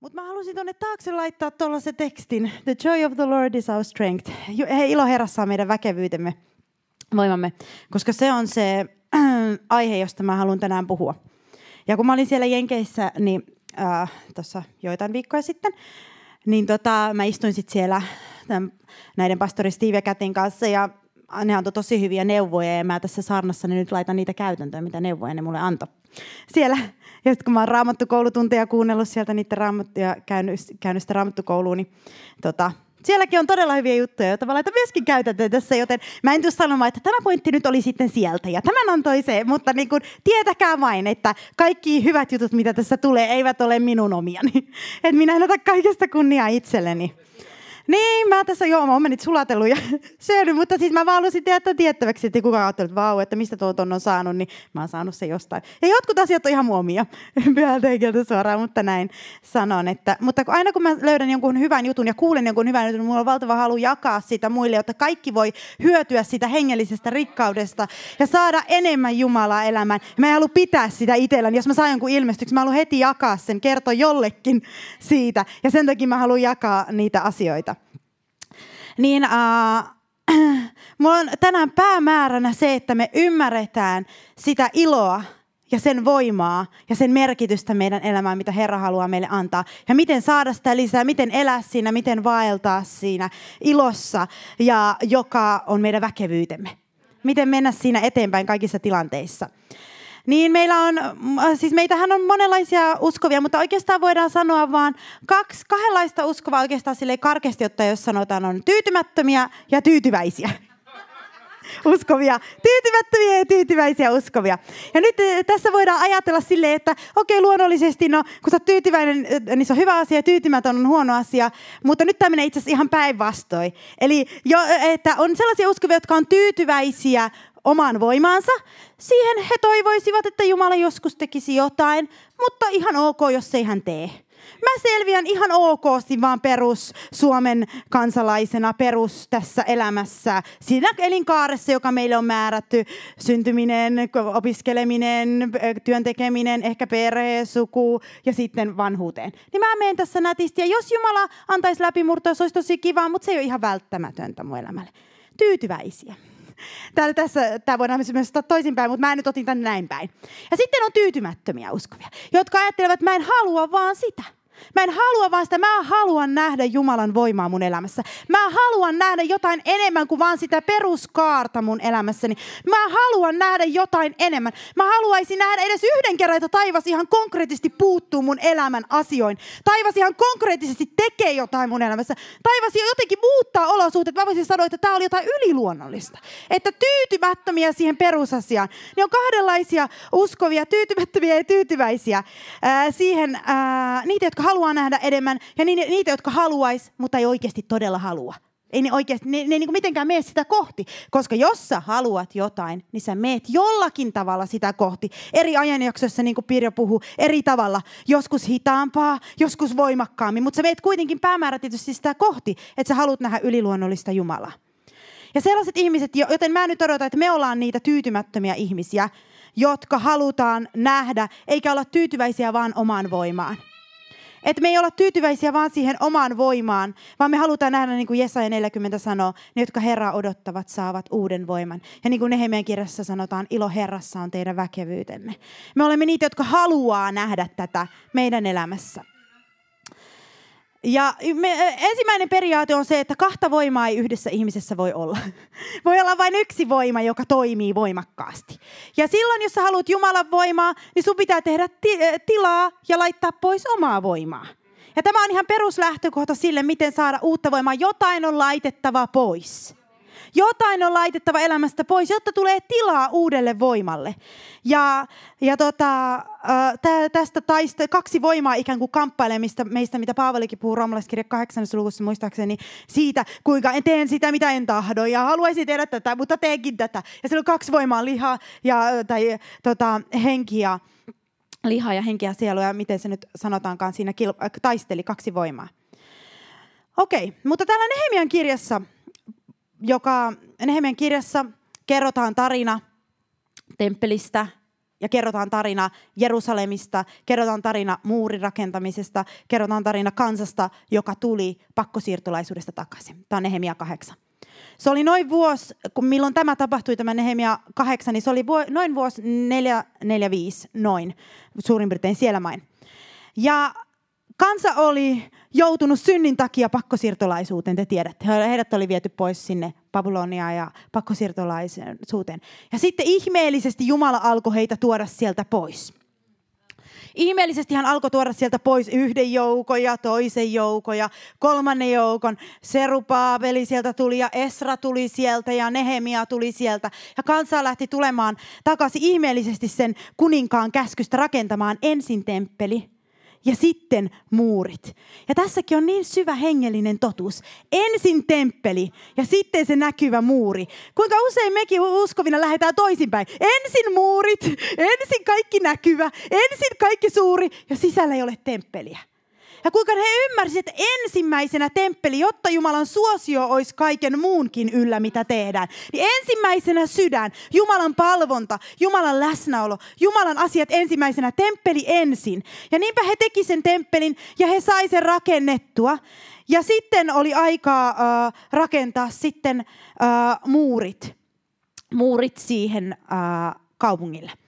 Mutta mä halusin tuonne taakse laittaa tuollaisen tekstin. The joy of the Lord is our strength. Hei, ilo herrassa on meidän väkevyytemme, voimamme. Koska se on se äh, aihe, josta mä haluan tänään puhua. Ja kun mä olin siellä Jenkeissä, niin äh, tuossa joitain viikkoja sitten, niin tota, mä istuin sitten siellä tämän, näiden pastori Steve ja Kätin kanssa ja ne antoi tosi hyviä neuvoja ja mä tässä saarnassa nyt laitan niitä käytäntöön, mitä neuvoja ne mulle antoi siellä. Ja sitten kun mä oon raamattu koulutunteja kuunnellut sieltä niiden raamattuja, käynyt, käynyt sitä raamattukouluun, niin tota, sielläkin on todella hyviä juttuja, joita mä laitan myöskin käytäntöön tässä, joten mä en tule sanomaan, että tämä pointti nyt oli sitten sieltä ja tämän antoi se, mutta niin kuin, tietäkää vain, että kaikki hyvät jutut, mitä tässä tulee, eivät ole minun omiani. Että minä en ota kaikesta kunniaa itselleni. Niin, mä tässä joo, mä oon mennyt sulatellut ja syönyt, mutta siis mä vaan halusin tehdä tiettäväksi, että kukaan ajattelee, että vau, että mistä tuo ton on saanut, niin mä oon saanut se jostain. Ja jotkut asiat on ihan muomia, pyhältä henkeltä suoraan, mutta näin sanon. Että, mutta aina kun mä löydän jonkun hyvän jutun ja kuulen jonkun hyvän jutun, mulla on valtava halu jakaa sitä muille, jotta kaikki voi hyötyä sitä hengellisestä rikkaudesta ja saada enemmän Jumalaa elämään. Mä en halua pitää sitä itselläni. Jos mä saan jonkun ilmestyksen, mä haluan heti jakaa sen, kertoa jollekin siitä. Ja sen takia mä haluan jakaa niitä asioita niin äh, mulla on tänään päämääränä se, että me ymmärretään sitä iloa ja sen voimaa ja sen merkitystä meidän elämään, mitä Herra haluaa meille antaa. Ja miten saada sitä lisää, miten elää siinä, miten vaeltaa siinä ilossa, ja joka on meidän väkevyytemme. Miten mennä siinä eteenpäin kaikissa tilanteissa. Niin meillä on, äh, siis meitähän on monenlaisia uskovia, mutta oikeastaan voidaan sanoa vaan kaksi, kahdenlaista uskovaa oikeastaan sille karkeasti ottaen, jos sanotaan on tyytymättömiä ja tyytyväisiä uskovia, tyytymättömiä ja tyytyväisiä uskovia. Ja nyt äh, tässä voidaan ajatella silleen, että okei luonnollisesti, no kun sä oot tyytyväinen, äh, niin se on hyvä asia ja tyytymätön on huono asia, mutta nyt tämä menee itse asiassa ihan päinvastoin. Eli jo, että on sellaisia uskovia, jotka on tyytyväisiä omaan voimaansa. Siihen he toivoisivat, että Jumala joskus tekisi jotain, mutta ihan ok, jos ei hän tee. Mä selviän ihan okosti vaan perus Suomen kansalaisena, perus tässä elämässä, siinä elinkaaressa, joka meille on määrätty, syntyminen, opiskeleminen, työn tekeminen, ehkä perhe, suku ja sitten vanhuuteen. Niin mä menen tässä nätisti ja jos Jumala antaisi läpimurtoa, se olisi tosi kiva, mutta se ei ole ihan välttämätöntä mun elämälle. Tyytyväisiä. Täällä, tässä, tämä voidaan myös ottaa toisinpäin, mutta mä nyt otin tänne näin päin. Ja sitten on tyytymättömiä uskovia, jotka ajattelevat, että mä en halua vaan sitä. Mä en halua vaan sitä, mä haluan nähdä Jumalan voimaa mun elämässä. Mä haluan nähdä jotain enemmän kuin vaan sitä peruskaarta mun elämässäni. Mä haluan nähdä jotain enemmän. Mä haluaisin nähdä edes yhden kerran, että taivas ihan konkreettisesti puuttuu mun elämän asioin. Taivas ihan konkreettisesti tekee jotain mun elämässä. Taivas jotenkin muuttaa olosuhteet. Mä voisin sanoa, että tämä oli jotain yliluonnollista. Että tyytymättömiä siihen perusasiaan. Ne on kahdenlaisia uskovia, tyytymättömiä ja tyytyväisiä. Ää, siihen, ää, niitä, jotka haluaa nähdä enemmän ja niitä, jotka haluaisi, mutta ei oikeasti todella halua. Ei ne oikeasti, ne, ne ei niin mitenkään mene sitä kohti. Koska jos sä haluat jotain, niin sä meet jollakin tavalla sitä kohti. Eri ajanjaksoissa, niin kuin Pirjo puhuu, eri tavalla. Joskus hitaampaa, joskus voimakkaammin. Mutta sä meet kuitenkin päämäärätietysti sitä kohti, että sä haluat nähdä yliluonnollista Jumalaa. Ja sellaiset ihmiset, joten mä nyt odotan, että me ollaan niitä tyytymättömiä ihmisiä, jotka halutaan nähdä, eikä olla tyytyväisiä vaan omaan voimaan. Että me ei olla tyytyväisiä vaan siihen omaan voimaan, vaan me halutaan nähdä, niin kuin Jesaja 40 sanoo, ne, jotka Herraa odottavat, saavat uuden voiman. Ja niin kuin Nehemien kirjassa sanotaan, ilo Herrassa on teidän väkevyytenne. Me olemme niitä, jotka haluaa nähdä tätä meidän elämässä. Ja me, ensimmäinen periaate on se, että kahta voimaa ei yhdessä ihmisessä voi olla. Voi olla vain yksi voima, joka toimii voimakkaasti. Ja silloin, jos sä haluat Jumalan voimaa, niin sun pitää tehdä ti- tilaa ja laittaa pois omaa voimaa. Ja tämä on ihan peruslähtökohta sille, miten saada uutta voimaa. Jotain on laitettava pois. Jotain on laitettava elämästä pois, jotta tulee tilaa uudelle voimalle. Ja, ja tota, tä, tästä taiste, kaksi voimaa ikään kuin kamppailemista meistä, mitä Paavalikin puhuu roomalaiskirja 8. luvussa muistaakseni, siitä, kuinka en teen sitä, mitä en tahdo, ja haluaisin tehdä tätä, mutta teenkin tätä. Ja siellä on kaksi voimaa, liha ja, tai tota, henki ja liha ja henki ja sielu, ja miten se nyt sanotaankaan siinä kil- taisteli kaksi voimaa. Okei, mutta täällä Nehemian kirjassa joka Nehemien kirjassa kerrotaan tarina temppelistä, ja kerrotaan tarina Jerusalemista, kerrotaan tarina muurin rakentamisesta, kerrotaan tarina kansasta, joka tuli pakkosiirtolaisuudesta takaisin. Tämä on Nehemia 8. Se oli noin vuosi, kun milloin tämä tapahtui, tämä Nehemia 8, niin se oli vuo, noin vuosi 445, noin, suurin piirtein siellä main. Ja kansa oli joutunut synnin takia pakkosiirtolaisuuteen, te tiedätte. Heidät oli viety pois sinne Babyloniaan ja pakkosiirtolaisuuteen. Ja sitten ihmeellisesti Jumala alkoi heitä tuoda sieltä pois. Ihmeellisesti hän alkoi tuoda sieltä pois yhden joukon ja toisen joukon ja kolmannen joukon. Serupaabeli sieltä tuli ja Esra tuli sieltä ja Nehemia tuli sieltä. Ja kansa lähti tulemaan takaisin ihmeellisesti sen kuninkaan käskystä rakentamaan ensin temppeli ja sitten muurit. Ja tässäkin on niin syvä hengellinen totuus. Ensin temppeli ja sitten se näkyvä muuri. Kuinka usein mekin uskovina lähdetään toisinpäin. Ensin muurit, ensin kaikki näkyvä, ensin kaikki suuri ja sisällä ei ole temppeliä. Ja kuinka he ymmärsivät, ensimmäisenä temppeli, jotta Jumalan suosio olisi kaiken muunkin yllä, mitä tehdään. Niin ensimmäisenä sydän, Jumalan palvonta, Jumalan läsnäolo, Jumalan asiat ensimmäisenä, temppeli ensin. Ja niinpä he teki sen temppelin ja he sai sen rakennettua. Ja sitten oli aikaa äh, rakentaa sitten äh, muurit, muurit siihen äh, kaupungille.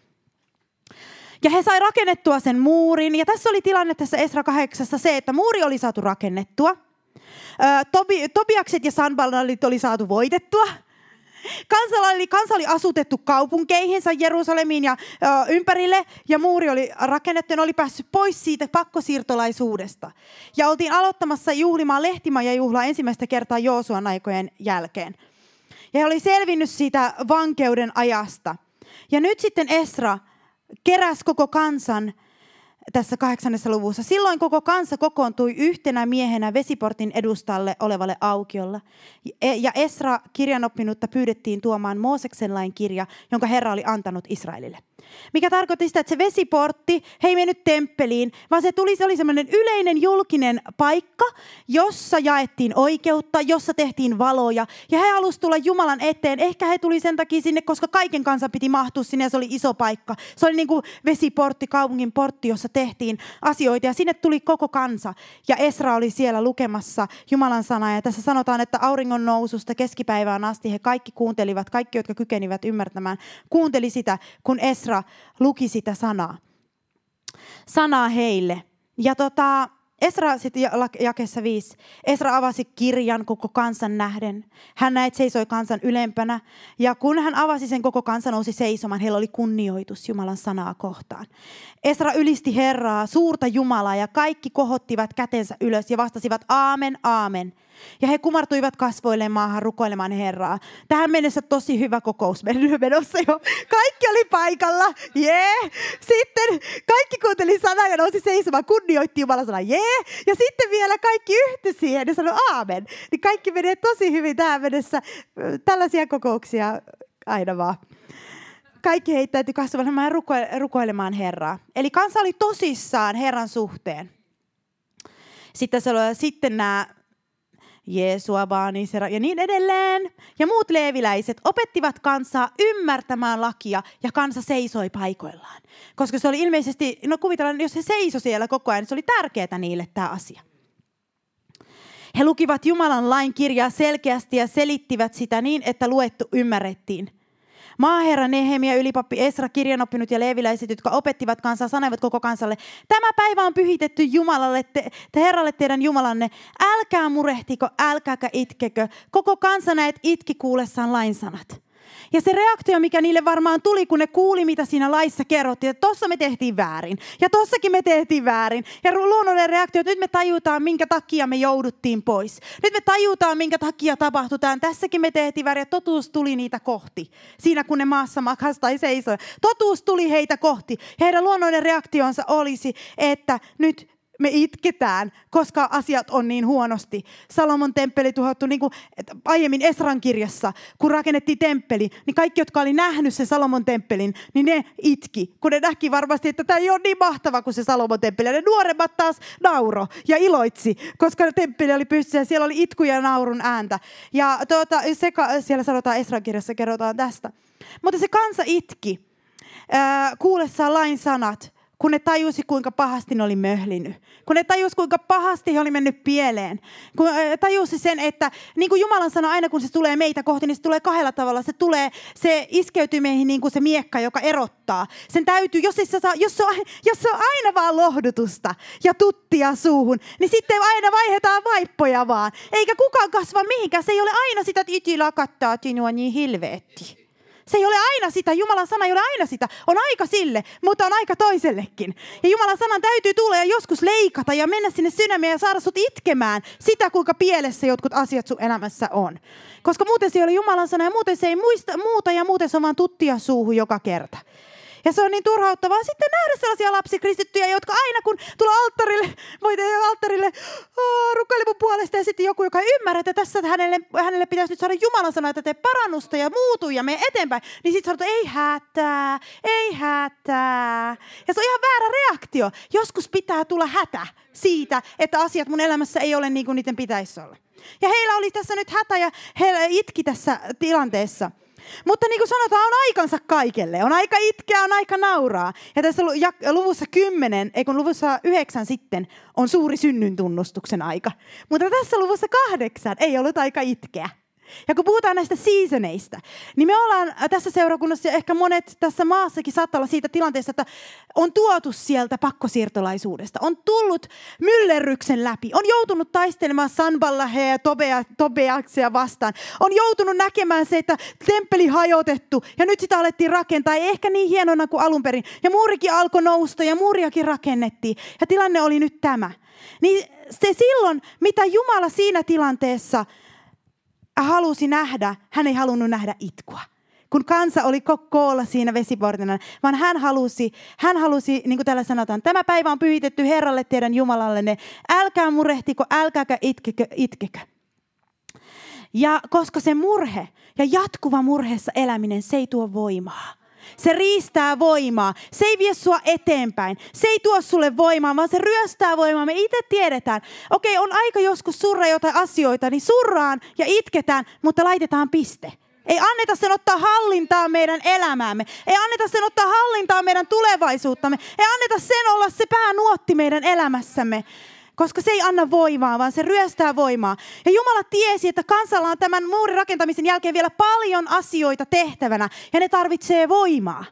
Ja he sai rakennettua sen muurin. Ja tässä oli tilanne tässä Esra 8 se, että muuri oli saatu rakennettua. Tobi, Tobiakset ja Sanballit oli saatu voitettua. Kansa oli, kansa oli asutettu kaupunkeihinsa Jerusalemiin ja ö, ympärille, ja muuri oli rakennettu, ja oli päässyt pois siitä pakkosiirtolaisuudesta. Ja oltiin aloittamassa juhlimaan lehtimaja juhlaa ensimmäistä kertaa Joosuan aikojen jälkeen. Ja he oli selvinnyt siitä vankeuden ajasta. Ja nyt sitten Esra keräs koko kansan tässä kahdeksannessa luvussa. Silloin koko kansa kokoontui yhtenä miehenä vesiportin edustalle olevalle aukiolla. Ja Esra kirjanoppinutta pyydettiin tuomaan Mooseksen lain kirja, jonka Herra oli antanut Israelille. Mikä tarkoitti sitä, että se vesiportti, he ei mennyt temppeliin, vaan se tuli, se oli semmoinen yleinen julkinen paikka, jossa jaettiin oikeutta, jossa tehtiin valoja. Ja he halusivat tulla Jumalan eteen. Ehkä he tuli sen takia sinne, koska kaiken kanssa piti mahtua sinne ja se oli iso paikka. Se oli niin kuin vesiportti, kaupungin portti, jossa tehtiin asioita ja sinne tuli koko kansa. Ja Esra oli siellä lukemassa Jumalan sanaa ja tässä sanotaan, että auringon noususta keskipäivään asti he kaikki kuuntelivat, kaikki jotka kykenivät ymmärtämään, kuunteli sitä, kun Esra luki sitä sanaa. Sanaa heille. Ja tota, Esra sitten jakessa viisi. Esra avasi kirjan koko kansan nähden. Hän näet seisoi kansan ylempänä. Ja kun hän avasi sen, koko kansa nousi seisomaan. Heillä oli kunnioitus Jumalan sanaa kohtaan. Esra ylisti Herraa, suurta Jumalaa, ja kaikki kohottivat kätensä ylös ja vastasivat aamen, aamen. Ja he kumartuivat kasvoille maahan rukoilemaan Herraa. Tähän mennessä tosi hyvä kokous menossa jo. Kaikki oli paikalla. Jee. Yeah. Sitten kaikki kuunteli sanaa ja nousi seisomaan, kunnioitti Jumalan sanaa. Jee. Yeah. Ja sitten vielä kaikki yhtyi siihen ja sanoi aamen. Niin kaikki menee tosi hyvin tähän mennessä. Tällaisia kokouksia aina vaan kaikki heittäytyi kasvamaan rukoilemaan Herraa. Eli kansa oli tosissaan Herran suhteen. Sitten, oli, sitten nämä Jeesua, Baanisera ja niin edelleen. Ja muut leeviläiset opettivat kansaa ymmärtämään lakia ja kansa seisoi paikoillaan. Koska se oli ilmeisesti, no kuvitellaan, jos he seisoi siellä koko ajan, niin se oli tärkeää niille tämä asia. He lukivat Jumalan lain kirjaa selkeästi ja selittivät sitä niin, että luettu ymmärrettiin – Maaherra Nehemia, ylipappi Esra, kirjanoppinut ja leviläiset, jotka opettivat kansaa, sanoivat koko kansalle, tämä päivä on pyhitetty Jumalalle, te, te Herralle teidän Jumalanne. Älkää murehtiko, älkääkä itkekö. Koko kansa näet itki kuullessaan lainsanat. Ja se reaktio, mikä niille varmaan tuli, kun ne kuuli, mitä siinä laissa kerrottiin, että tossa me tehtiin väärin. Ja tossakin me tehtiin väärin. Ja luonnollinen reaktio, että nyt me tajutaan, minkä takia me jouduttiin pois. Nyt me tajutaan, minkä takia tapahtutaan. Tässäkin me tehtiin väärin ja totuus tuli niitä kohti. Siinä kun ne maassa makas tai seisoi. Totuus tuli heitä kohti. Heidän luonnollinen reaktionsa olisi, että nyt me itketään, koska asiat on niin huonosti. Salomon temppeli tuhottu, niin kuin aiemmin Esran kirjassa, kun rakennettiin temppeli, niin kaikki, jotka oli nähnyt sen Salomon temppelin, niin ne itki, kun ne näki varmasti, että tämä ei ole niin mahtava kuin se Salomon temppeli. Ja ne nuoremmat taas nauro ja iloitsi, koska temppeli oli pystyssä ja siellä oli itku ja naurun ääntä. Ja tuota, se, siellä sanotaan Esran kirjassa, kerrotaan tästä. Mutta se kansa itki kuullessaan lain sanat, kun ne tajusi, kuinka pahasti ne oli möhlinyt. Kun ne tajusi, kuinka pahasti he oli mennyt pieleen. Kun tajusi sen, että niin kuin Jumalan sana aina, kun se tulee meitä kohti, niin se tulee kahdella tavalla. Se tulee, se iskeytyy meihin niin kuin se miekka, joka erottaa. Sen täytyy, jos se, saa, jos se, on, jos se on aina vaan lohdutusta ja tuttia suuhun, niin sitten aina vaihdetaan vaippoja vaan. Eikä kukaan kasva mihinkään. Se ei ole aina sitä, että iti lakattaa tinua niin hilveetti. Se ei ole aina sitä, Jumalan sana ei ole aina sitä. On aika sille, mutta on aika toisellekin. Ja Jumalan sanan täytyy tulla ja joskus leikata ja mennä sinne sydämeen ja saada sut itkemään sitä, kuinka pielessä jotkut asiat sun elämässä on. Koska muuten se ei ole Jumalan sana ja muuten se ei muista muuta ja muuten se on vaan tuttia suuhun joka kerta. Ja se on niin turhauttavaa sitten nähdä sellaisia lapsikristittyjä, jotka aina kun tulee alttarille, voi tehdä alttarille rukoile mun puolesta ja sitten joku, joka ei ymmärrä, että tässä hänelle, hänelle pitäisi nyt saada Jumalan sana, että tee parannusta ja muutu ja mene eteenpäin, niin sitten sanotaan, ei hätää, ei hätää. Ja se on ihan väärä reaktio. Joskus pitää tulla hätä siitä, että asiat mun elämässä ei ole niin kuin niiden pitäisi olla. Ja heillä oli tässä nyt hätä ja he itki tässä tilanteessa. Mutta niin kuin sanotaan, on aikansa kaikelle. On aika itkeä, on aika nauraa. Ja tässä luvussa 10, ei kun luvussa 9 sitten, on suuri synnyn tunnustuksen aika. Mutta tässä luvussa 8 ei ollut aika itkeä. Ja kun puhutaan näistä seasoneista, niin me ollaan tässä seurakunnassa ja ehkä monet tässä maassakin saattaa olla siitä tilanteessa, että on tuotu sieltä pakkosiirtolaisuudesta. On tullut myllerryksen läpi. On joutunut taistelemaan Sanballahe ja Tobea, Tobeaksia vastaan. On joutunut näkemään se, että temppeli hajotettu ja nyt sitä alettiin rakentaa. Ei ehkä niin hienona kuin alun perin. Ja muurikin alkoi nousta ja muuriakin rakennettiin. Ja tilanne oli nyt tämä. Niin se silloin, mitä Jumala siinä tilanteessa – halusi nähdä, hän ei halunnut nähdä itkua. Kun kansa oli koolla siinä vesiportina, vaan hän halusi, hän halusi, niin kuin täällä sanotaan, tämä päivä on pyhitetty Herralle teidän Jumalallenne. Älkää murehtiko, älkääkä itkekö, itkekö. Ja koska se murhe ja jatkuva murheessa eläminen, se ei tuo voimaa. Se riistää voimaa. Se ei vie sua eteenpäin. Se ei tuo sulle voimaa, vaan se ryöstää voimaa. Me itse tiedetään. Okei, on aika joskus surra jotain asioita, niin surraan ja itketään, mutta laitetaan piste. Ei anneta sen ottaa hallintaa meidän elämäämme. Ei anneta sen ottaa hallintaa meidän tulevaisuuttamme. Ei anneta sen olla se päänuotti meidän elämässämme koska se ei anna voimaa, vaan se ryöstää voimaa. Ja Jumala tiesi, että kansalla on tämän muurin rakentamisen jälkeen vielä paljon asioita tehtävänä, ja ne tarvitsee voimaa.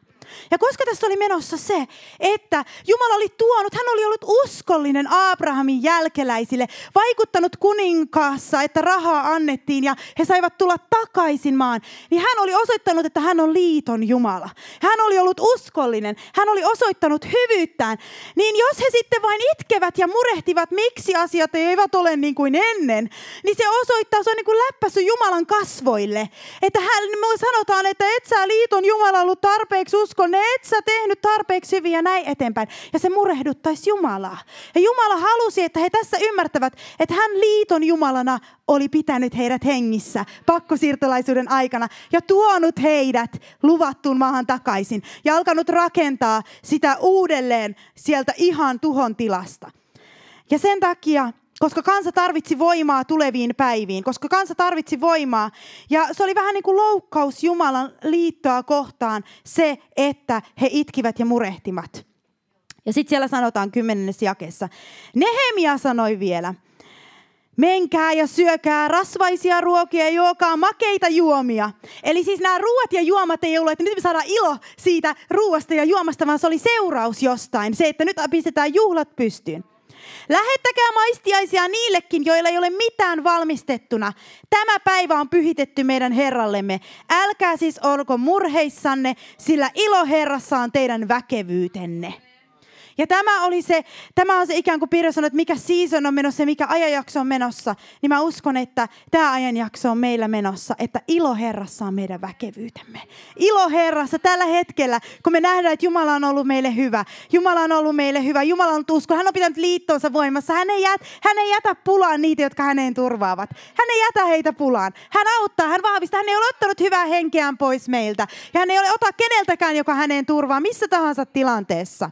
Ja koska tässä oli menossa se, että Jumala oli tuonut, hän oli ollut uskollinen Abrahamin jälkeläisille, vaikuttanut kuninkaassa, että rahaa annettiin ja he saivat tulla takaisin maan, niin hän oli osoittanut, että hän on liiton Jumala. Hän oli ollut uskollinen, hän oli osoittanut hyvyyttään. Niin jos he sitten vain itkevät ja murehtivat, miksi asiat eivät ole niin kuin ennen, niin se osoittaa, se on niin kuin läppäsy Jumalan kasvoille. Että hän, me sanotaan, että et sä liiton Jumala ollut tarpeeksi uskollinen uskon, et sä tehnyt tarpeeksi hyvin ja näin eteenpäin. Ja se murehduttaisi Jumalaa. Ja Jumala halusi, että he tässä ymmärtävät, että hän liiton Jumalana oli pitänyt heidät hengissä pakkosiirtolaisuuden aikana ja tuonut heidät luvattuun maahan takaisin ja alkanut rakentaa sitä uudelleen sieltä ihan tuhon tilasta. Ja sen takia koska kansa tarvitsi voimaa tuleviin päiviin, koska kansa tarvitsi voimaa. Ja se oli vähän niin kuin loukkaus Jumalan liittoa kohtaan se, että he itkivät ja murehtimat. Ja sitten siellä sanotaan kymmenennessä jakeessa. Nehemia sanoi vielä, menkää ja syökää rasvaisia ruokia ja juokaa makeita juomia. Eli siis nämä ruoat ja juomat ei ollut, että nyt me saadaan ilo siitä ruoasta ja juomasta, vaan se oli seuraus jostain. Se, että nyt pistetään juhlat pystyyn. Lähettäkää maistiaisia niillekin, joilla ei ole mitään valmistettuna. Tämä päivä on pyhitetty meidän Herrallemme. Älkää siis olko murheissanne, sillä ilo Herrassa on teidän väkevyytenne. Ja tämä, oli se, tämä on se ikään kuin Pirjo sanoi, että mikä season on menossa ja mikä ajanjakso on menossa. Niin mä uskon, että tämä ajanjakso on meillä menossa, että ilo Herrassa on meidän väkevyytemme. Ilo Herrassa tällä hetkellä, kun me nähdään, että Jumala on ollut meille hyvä. Jumala on ollut meille hyvä. Jumala on usko. Hän on pitänyt liittonsa voimassa. Hän ei, jät, hän ei jätä pulaan niitä, jotka häneen turvaavat. Hän ei jätä heitä pulaan. Hän auttaa, hän vahvistaa. Hän ei ole ottanut hyvää henkeään pois meiltä. Ja hän ei ole ota keneltäkään, joka häneen turvaa, missä tahansa tilanteessa.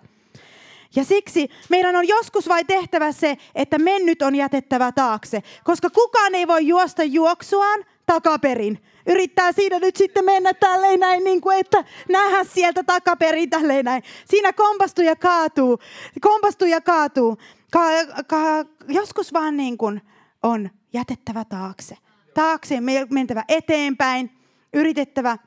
Ja siksi meidän on joskus vain tehtävä se, että mennyt on jätettävä taakse, koska kukaan ei voi juosta juoksuaan takaperin. Yrittää siinä nyt sitten mennä tälleen näin, niin kuin, että nähdä sieltä takaperin tälleen näin. Siinä kompastuu ja kaatuu. Kompastuu ja kaatuu. Ka- ka- joskus vaan niin kuin on jätettävä taakse. Taakse mentävä eteenpäin, yritettävä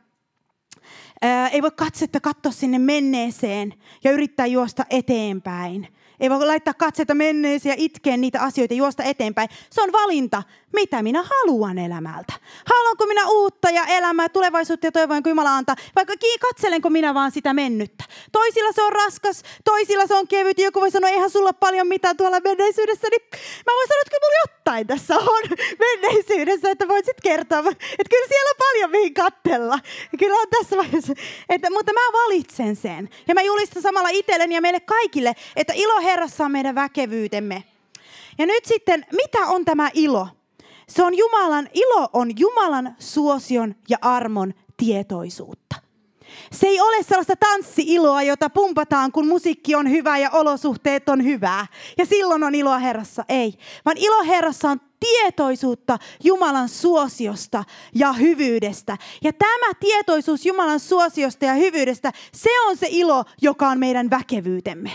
Ei voi katsetta katsoa sinne menneeseen ja yrittää juosta eteenpäin. Ei voi laittaa katsetta menneeseen ja itkeä niitä asioita juosta eteenpäin. Se on valinta, mitä minä haluan elämältä. Haluanko minä uutta ja elämää, tulevaisuutta ja toivoa, Jumala antaa, vaikka katselenko minä vaan sitä mennyttä. Toisilla se on raskas, toisilla se on kevyt. Joku voi sanoa, eihän sulla paljon mitään tuolla menneisyydessä. Niin mä voin sanoa, että kyllä jotain tässä on menneisyydessä, että voisit kertoa. Että kyllä siellä on paljon mihin kattella. Kyllä on tässä vaiheessa. Että, mutta mä valitsen sen. Ja mä julistan samalla itselleni ja meille kaikille, että ilo Herrassa on meidän väkevyytemme. Ja nyt sitten, mitä on tämä ilo? Se on Jumalan, ilo on Jumalan suosion ja armon tietoisuutta. Se ei ole sellaista tanssiiloa, jota pumpataan, kun musiikki on hyvä ja olosuhteet on hyvää. Ja silloin on iloa Herrassa. Ei. Vaan ilo Herrassa on tietoisuutta Jumalan suosiosta ja hyvyydestä. Ja tämä tietoisuus Jumalan suosiosta ja hyvyydestä, se on se ilo, joka on meidän väkevyytemme.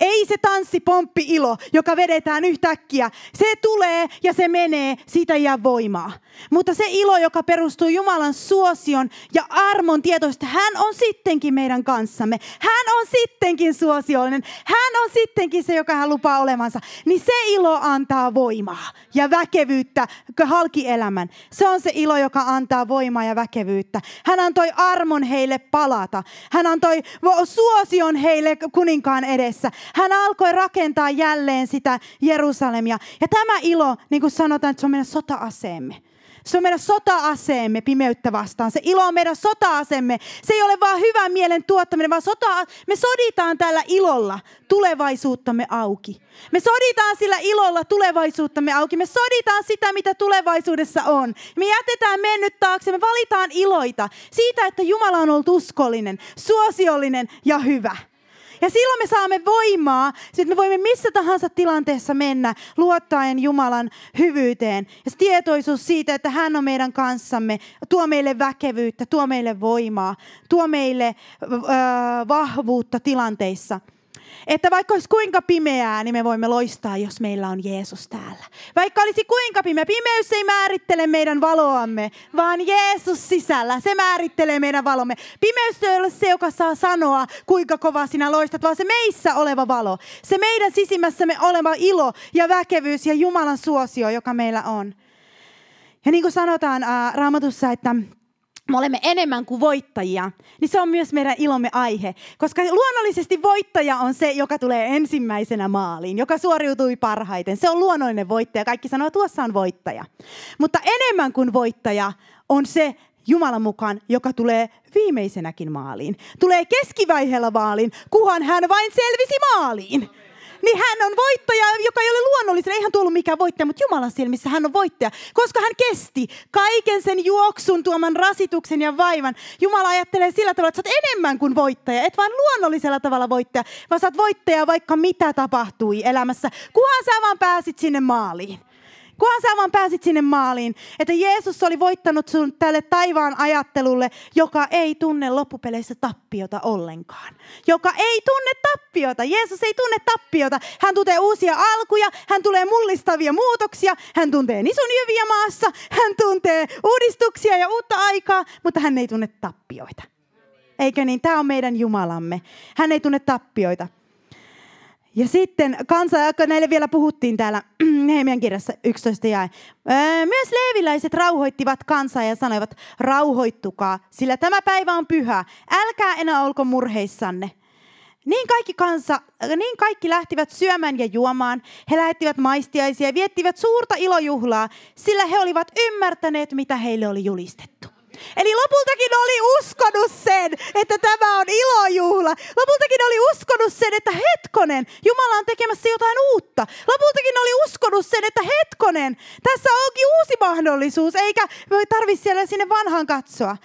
Ei se tanssipomppi ilo, joka vedetään yhtäkkiä. Se tulee ja se menee, siitä ei jää voimaa. Mutta se ilo, joka perustuu Jumalan suosion ja armon tietoista, hän on sittenkin meidän kanssamme. Hän on sittenkin suosiollinen. Hän on sittenkin se, joka hän lupaa olemansa. Niin se ilo antaa voimaa ja väkevyyttä halki elämän. Se on se ilo, joka antaa voimaa ja väkevyyttä. Hän antoi armon heille palata. Hän antoi suosion heille kuninkaan edessä. Hän alkoi rakentaa jälleen sitä Jerusalemia. Ja tämä ilo, niin kuin sanotaan, että se on meidän sota-aseemme. Se on meidän sota-aseemme pimeyttä vastaan. Se ilo on meidän sota-asemme. Se ei ole vaan hyvän mielen tuottaminen, vaan sota, me soditaan tällä ilolla tulevaisuuttamme auki. Me soditaan sillä ilolla tulevaisuuttamme auki. Me soditaan sitä, mitä tulevaisuudessa on. Me jätetään mennyt taakse. Me valitaan iloita siitä, että Jumala on ollut uskollinen, suosiollinen ja hyvä. Ja silloin me saamme voimaa, että me voimme missä tahansa tilanteessa mennä luottaen Jumalan hyvyyteen. Ja se tietoisuus siitä, että hän on meidän kanssamme, tuo meille väkevyyttä, tuo meille voimaa, tuo meille vahvuutta tilanteissa. Että vaikka olisi kuinka pimeää, niin me voimme loistaa, jos meillä on Jeesus täällä. Vaikka olisi kuinka pimeä, pimeys ei määrittele meidän valoamme, vaan Jeesus sisällä, se määrittelee meidän valomme. Pimeys ei ole se, joka saa sanoa, kuinka kova sinä loistat, vaan se meissä oleva valo. Se meidän sisimmässämme oleva ilo ja väkevyys ja Jumalan suosio, joka meillä on. Ja niin kuin sanotaan äh, raamatussa, että me olemme enemmän kuin voittajia, niin se on myös meidän ilomme aihe. Koska luonnollisesti voittaja on se, joka tulee ensimmäisenä maaliin, joka suoriutui parhaiten. Se on luonnollinen voittaja. Kaikki sanoo, tuossa on voittaja. Mutta enemmän kuin voittaja on se, Jumalan mukaan, joka tulee viimeisenäkin maaliin. Tulee keskivaiheella maaliin, kuhan hän vain selvisi maaliin niin hän on voittaja, joka ei ole luonnollinen. Eihän tuo ollut mikään voittaja, mutta Jumalan silmissä hän on voittaja, koska hän kesti kaiken sen juoksun tuoman rasituksen ja vaivan. Jumala ajattelee sillä tavalla, että sä oot enemmän kuin voittaja, et vain luonnollisella tavalla voittaja, vaan sä oot voittaja vaikka mitä tapahtui elämässä, kunhan sä vaan pääsit sinne maaliin. Kunhan sä vaan pääsit sinne maaliin, että Jeesus oli voittanut sun tälle taivaan ajattelulle, joka ei tunne loppupeleissä tappiota ollenkaan. Joka ei tunne tappiota. Jeesus ei tunne tappiota. Hän tuntee uusia alkuja, hän tulee mullistavia muutoksia, hän tuntee nisunjyviä maassa, hän tuntee uudistuksia ja uutta aikaa, mutta hän ei tunne tappioita. Eikö niin? Tämä on meidän Jumalamme. Hän ei tunne tappioita. Ja sitten kansa, näille vielä puhuttiin täällä Nehemian kirjassa 11 jae. Myös leeviläiset rauhoittivat kansaa ja sanoivat, rauhoittukaa, sillä tämä päivä on pyhä. Älkää enää olko murheissanne. Niin kaikki, kansa, niin kaikki lähtivät syömään ja juomaan. He lähettivät maistiaisia ja viettivät suurta ilojuhlaa, sillä he olivat ymmärtäneet, mitä heille oli julistettu. Eli lopultakin oli uskonut sen, että tämä on ilojuhla. Lopultakin oli uskonut sen, että hetkonen, Jumala on tekemässä jotain uutta. Lopultakin oli uskonut sen, että hetkonen, tässä onkin uusi mahdollisuus, eikä tarvitse siellä sinne vanhaan katsoa.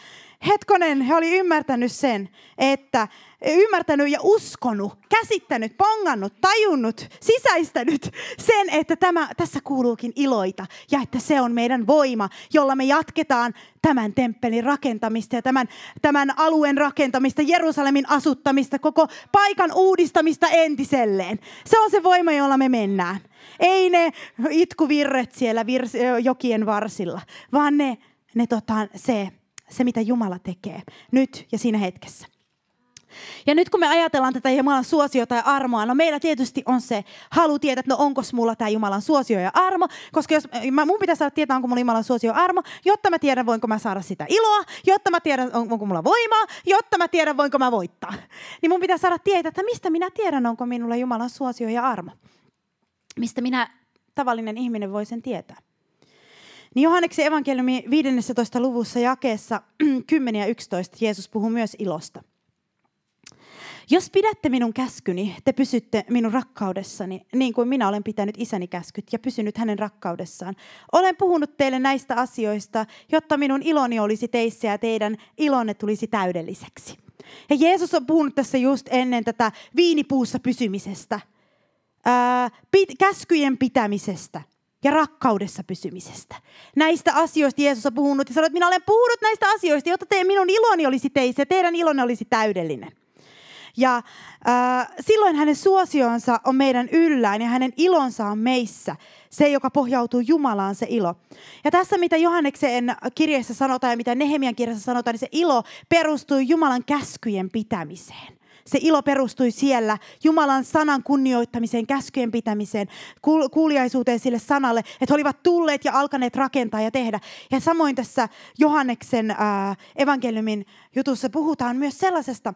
hetkonen, he oli ymmärtänyt sen, että ymmärtänyt ja uskonut, käsittänyt, pongannut, tajunnut, sisäistänyt sen, että tämä, tässä kuuluukin iloita ja että se on meidän voima, jolla me jatketaan tämän temppelin rakentamista ja tämän, tämän alueen rakentamista, Jerusalemin asuttamista, koko paikan uudistamista entiselleen. Se on se voima, jolla me mennään. Ei ne itkuvirret siellä jokien varsilla, vaan ne, ne tota, se, se, mitä Jumala tekee nyt ja siinä hetkessä. Ja nyt kun me ajatellaan tätä Jumalan suosiota ja armoa, no meillä tietysti on se halu tietää, että no onko mulla tämä Jumalan suosio ja armo, koska jos mä, mun pitää saada tietää, onko mulla Jumalan suosio ja armo, jotta mä tiedän, voinko mä saada sitä iloa, jotta mä tiedän, onko mulla voimaa, jotta mä tiedän, voinko mä voittaa. Niin mun pitää saada tietää, että mistä minä tiedän, onko minulla Jumalan suosio ja armo. Mistä minä tavallinen ihminen voi sen tietää. Niin Johanneksen evankeliumi 15. luvussa jakeessa 10 ja 11 Jeesus puhuu myös ilosta. Jos pidätte minun käskyni, te pysytte minun rakkaudessani, niin kuin minä olen pitänyt isäni käskyt ja pysynyt hänen rakkaudessaan. Olen puhunut teille näistä asioista, jotta minun iloni olisi teissä ja teidän ilonne tulisi täydelliseksi. Ja Jeesus on puhunut tässä just ennen tätä viinipuussa pysymisestä, ää, pit, käskyjen pitämisestä ja rakkaudessa pysymisestä. Näistä asioista Jeesus on puhunut ja sanoi, että minä olen puhunut näistä asioista, jotta te, minun iloni olisi teissä ja teidän ilonne olisi täydellinen. Ja äh, silloin hänen suosionsa on meidän yllään ja hänen ilonsa on meissä. Se, joka pohjautuu Jumalaan, se ilo. Ja tässä, mitä Johanneksen kirjeessä sanotaan ja mitä Nehemian kirjassa sanotaan, niin se ilo perustuu Jumalan käskyjen pitämiseen. Se ilo perustui siellä Jumalan sanan kunnioittamiseen, käskyjen pitämiseen, kuuliaisuuteen sille sanalle, että he olivat tulleet ja alkaneet rakentaa ja tehdä. Ja samoin tässä Johanneksen äh, evankeliumin jutussa puhutaan myös sellaisesta,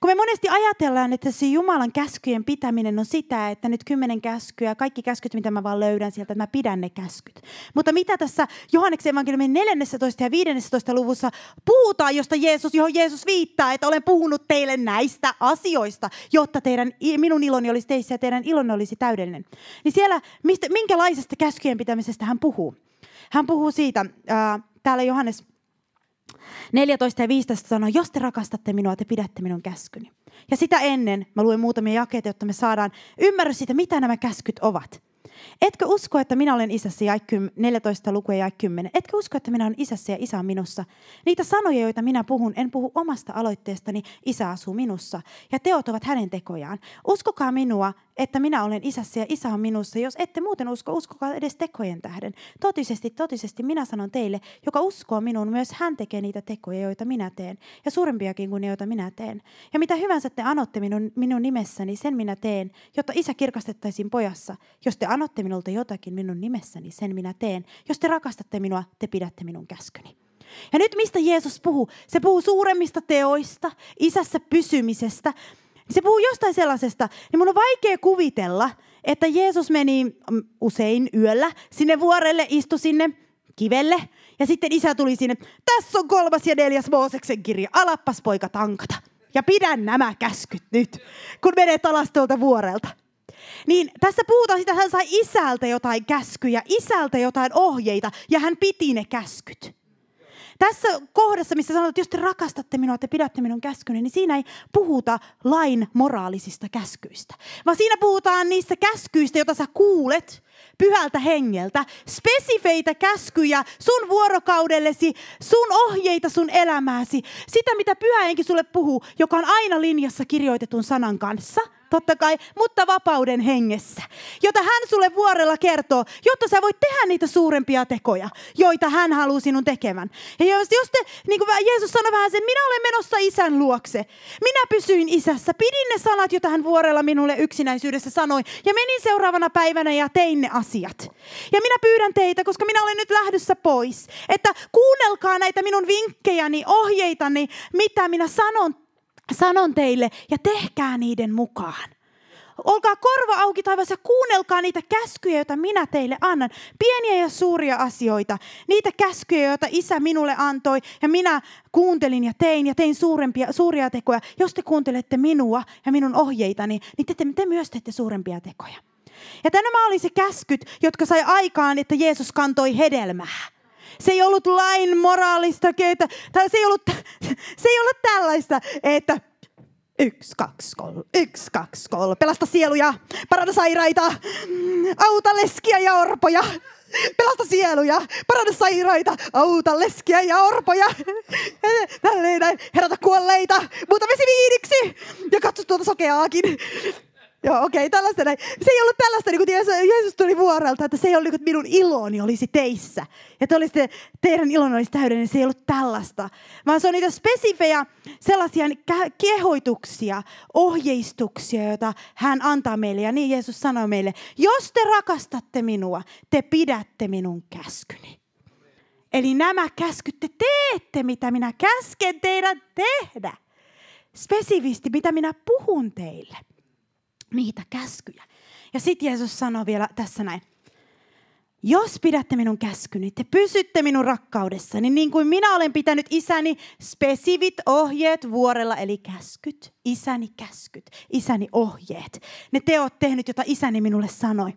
kun me monesti ajatellaan, että se Jumalan käskyjen pitäminen on sitä, että nyt kymmenen käskyä, kaikki käskyt, mitä mä vaan löydän sieltä, että mä pidän ne käskyt. Mutta mitä tässä Johanneksen evankeliumin 14. ja 15. luvussa puhutaan, josta Jeesus, johon Jeesus viittaa, että olen puhunut teille näistä asioista, jotta teidän, minun iloni olisi teissä ja teidän ilonne olisi täydellinen. Niin siellä, mistä, minkälaisesta käskyjen pitämisestä hän puhuu? Hän puhuu siitä, ää, täällä Johannes 14 ja 15 sanoo, jos te rakastatte minua, te pidätte minun käskyni. Ja sitä ennen mä luen muutamia jakeita, jotta me saadaan ymmärrys siitä, mitä nämä käskyt ovat. Etkö usko, että minä olen isässä, ja 14 luku ja 10. Etkö usko, että minä olen isässä ja isä on minussa? Niitä sanoja, joita minä puhun, en puhu omasta aloitteestani, isä asuu minussa, ja teot ovat hänen tekojaan. Uskokaa minua, että minä olen isässä ja isä on minussa. Jos ette muuten usko, uskokaa edes tekojen tähden. Totisesti, totisesti minä sanon teille, joka uskoo minuun, myös hän tekee niitä tekoja, joita minä teen, ja suurempiakin kuin ne, joita minä teen. Ja mitä hyvänsä te anotte minun, minun nimessäni, sen minä teen, jotta isä kirkastettaisiin pojassa. Jos te anotte minulta jotakin minun nimessäni, sen minä teen. Jos te rakastatte minua, te pidätte minun käskyni. Ja nyt mistä Jeesus puhuu? Se puhuu suuremmista teoista, isässä pysymisestä, se puhuu jostain sellaisesta, niin mun on vaikea kuvitella, että Jeesus meni mm, usein yöllä sinne vuorelle, istui sinne kivelle, ja sitten isä tuli sinne, tässä on kolmas ja neljäs Mooseksen kirja, alappas poika tankata. Ja pidän nämä käskyt nyt, kun menet alas tuolta vuorelta. Niin tässä puhutaan sitä, hän sai isältä jotain käskyjä, isältä jotain ohjeita, ja hän piti ne käskyt. Tässä kohdassa, missä sanotaan, että jos te rakastatte minua, te pidätte minun käskyni, niin siinä ei puhuta lain moraalisista käskyistä. Vaan siinä puhutaan niistä käskyistä, joita sä kuulet pyhältä hengeltä. Spesifeitä käskyjä sun vuorokaudellesi, sun ohjeita sun elämääsi. Sitä, mitä pyhä henki sulle puhuu, joka on aina linjassa kirjoitetun sanan kanssa – totta kai, mutta vapauden hengessä, jota hän sulle vuorella kertoo, jotta sä voit tehdä niitä suurempia tekoja, joita hän haluaa sinun tekemään. Ja jos, jos te, niin kuin Jeesus sanoi vähän sen, minä olen menossa isän luokse. Minä pysyin isässä, pidin ne sanat, joita hän vuorella minulle yksinäisyydessä sanoi, ja menin seuraavana päivänä ja tein ne asiat. Ja minä pyydän teitä, koska minä olen nyt lähdössä pois, että kuunnelkaa näitä minun vinkkejäni, ohjeitani, mitä minä sanon sanon teille ja tehkää niiden mukaan. Olkaa korva auki taivas ja kuunnelkaa niitä käskyjä, joita minä teille annan. Pieniä ja suuria asioita. Niitä käskyjä, joita isä minulle antoi ja minä kuuntelin ja tein ja tein suurempia, suuria tekoja. Jos te kuuntelette minua ja minun ohjeitani, niin te, te myös teette suurempia tekoja. Ja nämä oli se käskyt, jotka sai aikaan, että Jeesus kantoi hedelmää. Se ei ollut lain moraalista, keitä, tai se ei ollut, se ei ollut tällaista, että Yksi, kaksi, kolme. Yksi, kaksi, kolme. Pelasta sieluja, paranna sairaita, auta leskiä ja orpoja. Pelasta sieluja, paranna sairaita, auta leskiä ja orpoja. Tälleen näin, herätä kuolleita, muuta vesi viiniksi ja katso tuota sokeaakin. Joo, okei, okay, tällaista näin. Se ei ollut tällaista, niin kuin Jeesus, tuli vuorelta, että se ei ollut, että minun iloni olisi teissä. Ja te olisitte, teidän ilon olisi täydellinen, se ei ollut tällaista. Vaan se on niitä spesifejä sellaisia kehoituksia, ohjeistuksia, joita hän antaa meille. Ja niin Jeesus sanoi meille, jos te rakastatte minua, te pidätte minun käskyni. Eli nämä käskyt, te teette, mitä minä käsken teidän tehdä. Spesifisti, mitä minä puhun teille niitä käskyjä. Ja sitten Jeesus sanoi vielä tässä näin. Jos pidätte minun käskyni, te pysytte minun rakkaudessani, niin kuin minä olen pitänyt isäni spesivit ohjeet vuorella, eli käskyt, isäni käskyt, isäni ohjeet. Ne teot tehnyt, jota isäni minulle sanoi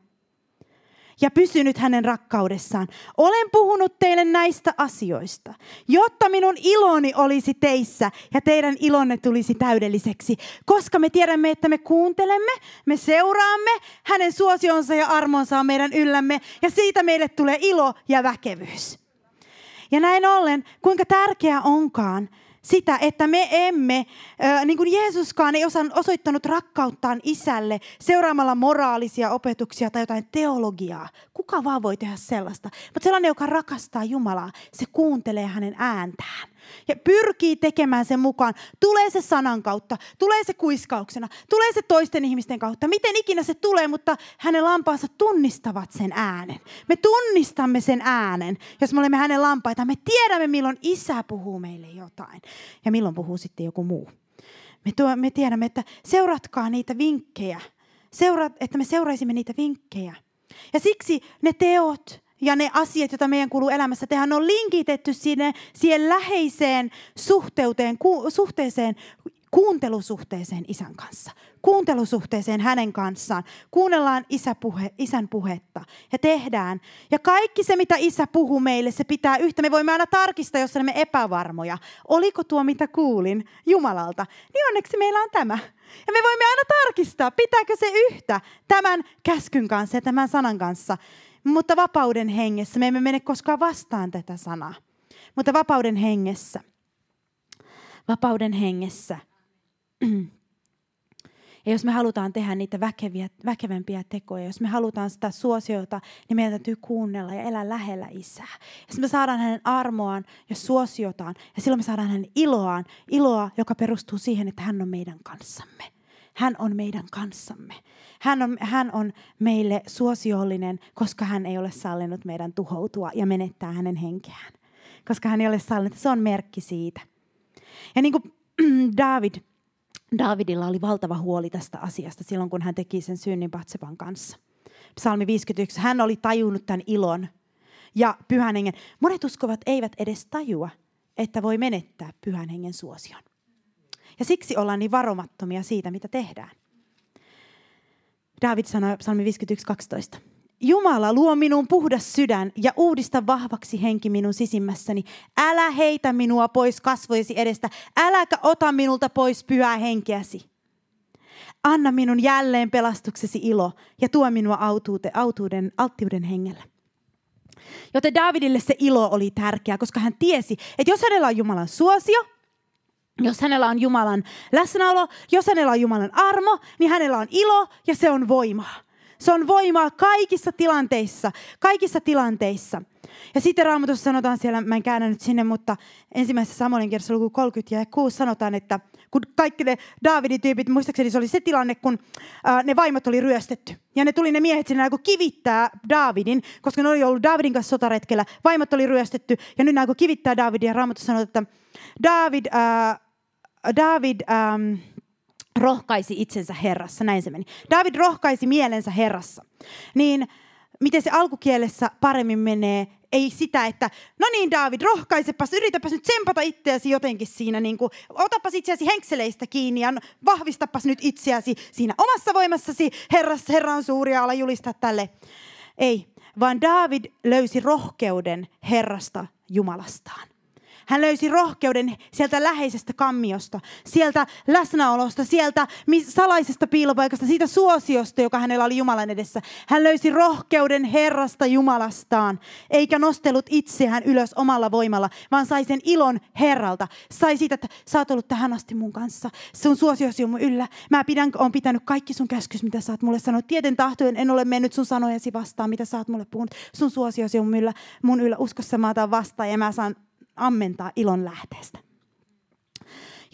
ja pysynyt hänen rakkaudessaan. Olen puhunut teille näistä asioista, jotta minun iloni olisi teissä ja teidän ilonne tulisi täydelliseksi. Koska me tiedämme, että me kuuntelemme, me seuraamme, hänen suosionsa ja armonsa on meidän yllämme ja siitä meille tulee ilo ja väkevyys. Ja näin ollen, kuinka tärkeää onkaan, sitä, että me emme, niin kuin Jeesuskaan ei osoittanut rakkauttaan isälle seuraamalla moraalisia opetuksia tai jotain teologiaa. Kuka vaan voi tehdä sellaista. Mutta sellainen, joka rakastaa Jumalaa, se kuuntelee hänen ääntään ja pyrkii tekemään sen mukaan. Tulee se sanan kautta, tulee se kuiskauksena, tulee se toisten ihmisten kautta. Miten ikinä se tulee, mutta hänen lampaansa tunnistavat sen äänen. Me tunnistamme sen äänen, jos me olemme hänen lampaita. Me tiedämme, milloin isä puhuu meille jotain ja milloin puhuu sitten joku muu. Me, tuo, me tiedämme, että seuratkaa niitä vinkkejä. Seura, että me seuraisimme niitä vinkkejä. Ja siksi ne teot, ja ne asiat, joita meidän kuuluu elämässä tehdä, ne on linkitetty sinne, siihen läheiseen suhteuteen, ku, suhteeseen, kuuntelusuhteeseen isän kanssa. Kuuntelusuhteeseen hänen kanssaan. Kuunnellaan isä puhe, isän puhetta ja tehdään. Ja kaikki se, mitä isä puhuu meille, se pitää yhtä. Me voimme aina tarkistaa, jos olemme epävarmoja. Oliko tuo, mitä kuulin Jumalalta? Niin onneksi meillä on tämä. Ja me voimme aina tarkistaa, pitääkö se yhtä tämän käskyn kanssa ja tämän sanan kanssa. Mutta vapauden hengessä, me emme mene koskaan vastaan tätä sanaa, mutta vapauden hengessä, vapauden hengessä. Ja jos me halutaan tehdä niitä väkeviä, väkevämpiä tekoja, jos me halutaan sitä suosiota, niin meidän täytyy kuunnella ja elää lähellä isää. Ja me saadaan hänen armoaan ja suosiotaan, ja silloin me saadaan hänen iloaan, iloa, joka perustuu siihen, että hän on meidän kanssamme. Hän on meidän kanssamme. Hän on, hän on meille suosiollinen, koska hän ei ole sallinut meidän tuhoutua ja menettää hänen henkeään. Koska hän ei ole sallinut. Se on merkki siitä. Ja niin kuin David, Davidilla oli valtava huoli tästä asiasta silloin, kun hän teki sen synnin Batseban kanssa. Psalmi 51. Hän oli tajunnut tämän ilon ja pyhän hengen. Monet uskovat eivät edes tajua, että voi menettää pyhän hengen suosion. Ja siksi ollaan niin varomattomia siitä, mitä tehdään. David sanoi psalmi 51.12. Jumala, luo minun puhdas sydän ja uudista vahvaksi henki minun sisimmässäni. Älä heitä minua pois kasvojesi edestä, äläkä ota minulta pois pyhää henkeäsi. Anna minun jälleen pelastuksesi ilo ja tuo minua autuute, autuuden, alttiuden hengellä. Joten Davidille se ilo oli tärkeä, koska hän tiesi, että jos hänellä on Jumalan suosio, jos hänellä on Jumalan läsnäolo, jos hänellä on Jumalan armo, niin hänellä on ilo ja se on voimaa. Se on voimaa kaikissa tilanteissa, kaikissa tilanteissa. Ja sitten Raamatussa sanotaan siellä, mä en käännä nyt sinne, mutta ensimmäisessä Samuelin kerrassa luku 30 ja 6 sanotaan, että kun kaikki ne Daavidin tyypit, muistaakseni se oli se tilanne, kun ää, ne vaimot oli ryöstetty. Ja ne tuli ne miehet sinne kun kivittää Daavidin, koska ne oli ollut Daavidin kanssa sotaretkellä. Vaimot oli ryöstetty ja nyt ne kivittää Daavidin ja Raamatussa sanotaan, että David, ää, David ähm, rohkaisi itsensä Herrassa, näin se meni. David rohkaisi mielensä Herrassa. Niin miten se alkukielessä paremmin menee, ei sitä, että no niin David, rohkaisepas, yritäpäs nyt tsempata itseäsi jotenkin siinä, niin kuin, otapas itseäsi henkseleistä kiinni ja vahvistapas nyt itseäsi siinä omassa voimassasi, Herras, Herra on suuri ja ala julistaa tälle. Ei, vaan David löysi rohkeuden Herrasta Jumalastaan. Hän löysi rohkeuden sieltä läheisestä kammiosta, sieltä läsnäolosta, sieltä salaisesta piilopaikasta, siitä suosiosta, joka hänellä oli Jumalan edessä. Hän löysi rohkeuden Herrasta Jumalastaan, eikä nostellut itseään ylös omalla voimalla, vaan sai sen ilon Herralta. Sai siitä, että sä oot ollut tähän asti mun kanssa. Sun suosiosi on mun yllä. Mä pidän, on pitänyt kaikki sun käskys, mitä sä oot mulle sanonut. Tieten tahtojen en ole mennyt sun sanojasi vastaan, mitä sä oot mulle puhunut. Sun suosiosi on mun yllä. Mun yllä uskossa mä otan vastaan ja mä saan ammentaa ilon lähteestä.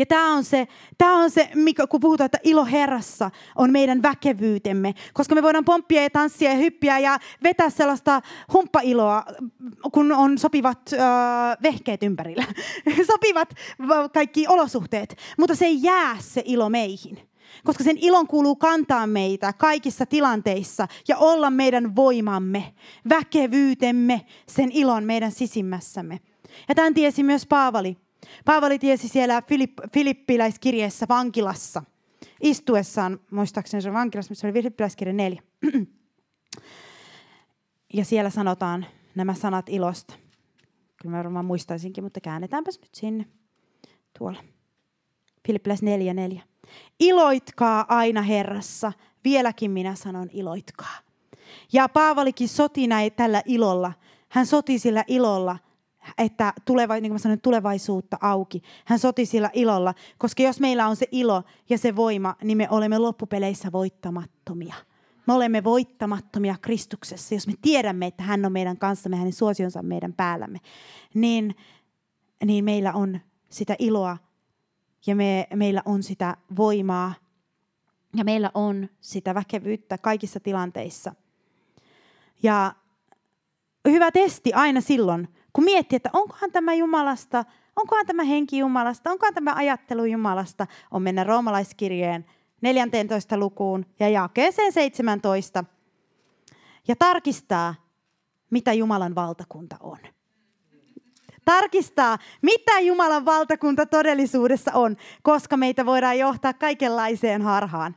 Ja tämä on se, tämä on se mikä, kun puhutaan, että ilo Herrassa on meidän väkevyytemme. Koska me voidaan pomppia ja tanssia ja hyppiä ja vetää sellaista humppailoa, kun on sopivat äh, vehkeet ympärillä. sopivat kaikki olosuhteet. Mutta se ei jää se ilo meihin. Koska sen ilon kuuluu kantaa meitä kaikissa tilanteissa ja olla meidän voimamme, väkevyytemme, sen ilon meidän sisimmässämme. Ja tämän tiesi myös Paavali. Paavali tiesi siellä Filipp- Filippiläiskirjeessä vankilassa, istuessaan, muistaakseni se on vankilassa, missä oli Filippiläiskirja 4. ja siellä sanotaan nämä sanat ilosta. Kyllä mä varmaan muistaisinkin, mutta käännetäänpäs nyt sinne. Tuolla. Filippiläis 4.4. Iloitkaa aina Herrassa. Vieläkin minä sanon iloitkaa. Ja Paavalikin soti näin tällä ilolla. Hän soti sillä ilolla – että tuleva, niin kuin mä sanoin, tulevaisuutta auki. Hän soti sillä ilolla, koska jos meillä on se ilo ja se voima, niin me olemme loppupeleissä voittamattomia. Me olemme voittamattomia Kristuksessa, jos me tiedämme, että hän on meidän kanssamme, hänen suosionsa meidän päällämme. Niin, niin meillä on sitä iloa ja me, meillä on sitä voimaa ja meillä on sitä väkevyyttä kaikissa tilanteissa. Ja hyvä testi aina silloin, kun miettii, että onkohan tämä Jumalasta, onkohan tämä henki Jumalasta, onkohan tämä ajattelu Jumalasta, on mennä roomalaiskirjeen 14. lukuun ja jakeeseen 17 ja tarkistaa, mitä Jumalan valtakunta on. Tarkistaa, mitä Jumalan valtakunta todellisuudessa on, koska meitä voidaan johtaa kaikenlaiseen harhaan.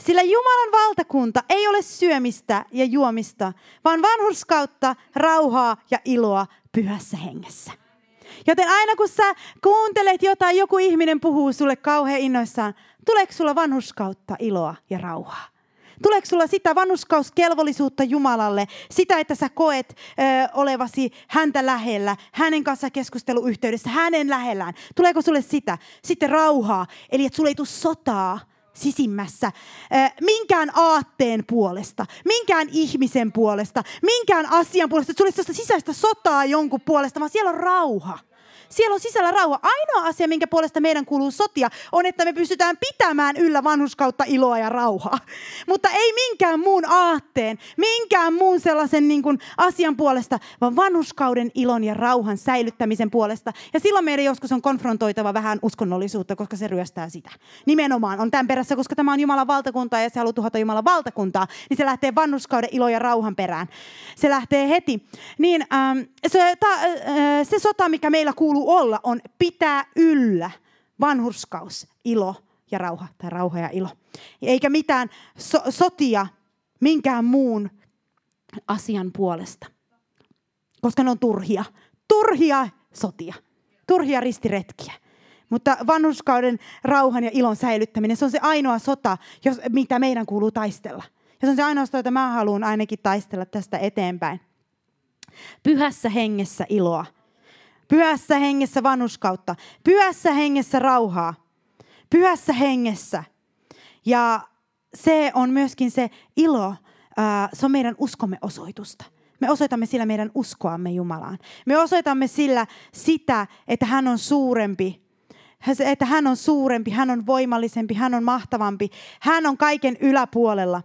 Sillä Jumalan valtakunta ei ole syömistä ja juomista, vaan vanhurskautta, rauhaa ja iloa pyhässä hengessä. Joten aina kun sä kuuntelet jotain, joku ihminen puhuu sulle kauhean innoissaan, tuleeko sulla vanhuskautta, iloa ja rauhaa? Tuleeko sulla sitä vanhuskauskelvollisuutta Jumalalle, sitä, että sä koet ö, olevasi häntä lähellä, hänen kanssa keskusteluyhteydessä, hänen lähellään? Tuleeko sulle sitä? Sitten rauhaa, eli että sulle ei tule sotaa, sisimmässä minkään aatteen puolesta, minkään ihmisen puolesta, minkään asian puolesta, että sulle sisäistä sotaa jonkun puolesta, vaan siellä on rauha. Siellä on sisällä rauha. Ainoa asia, minkä puolesta meidän kuuluu sotia, on, että me pystytään pitämään yllä vanhuskautta, iloa ja rauhaa. Mutta ei minkään muun aatteen, minkään muun sellaisen niin kuin asian puolesta, vaan vanhuskauden, ilon ja rauhan säilyttämisen puolesta. Ja silloin meidän joskus on konfrontoitava vähän uskonnollisuutta, koska se ryöstää sitä. Nimenomaan on tämän perässä, koska tämä on Jumalan valtakunta ja se haluaa tuhota Jumalan valtakuntaa, niin se lähtee vanhuskauden, ilon ja rauhan perään. Se lähtee heti. Niin ähm, se, ta, äh, se sota, mikä meillä kuuluu kuuluu olla, on pitää yllä vanhurskaus, ilo ja rauha, tai rauha ja ilo. Eikä mitään so- sotia minkään muun asian puolesta. Koska ne on turhia. Turhia sotia. Turhia ristiretkiä. Mutta vanhuskauden rauhan ja ilon säilyttäminen, se on se ainoa sota, jos, mitä meidän kuuluu taistella. Ja se on se ainoa sota, jota mä haluan ainakin taistella tästä eteenpäin. Pyhässä hengessä iloa Pyhässä hengessä vanhuskautta. Pyhässä hengessä rauhaa. Pyhässä hengessä. Ja se on myöskin se ilo, se on meidän uskomme osoitusta. Me osoitamme sillä meidän uskoamme Jumalaan. Me osoitamme sillä sitä, että hän on suurempi. Että hän on suurempi, hän on voimallisempi, hän on mahtavampi. Hän on kaiken yläpuolella.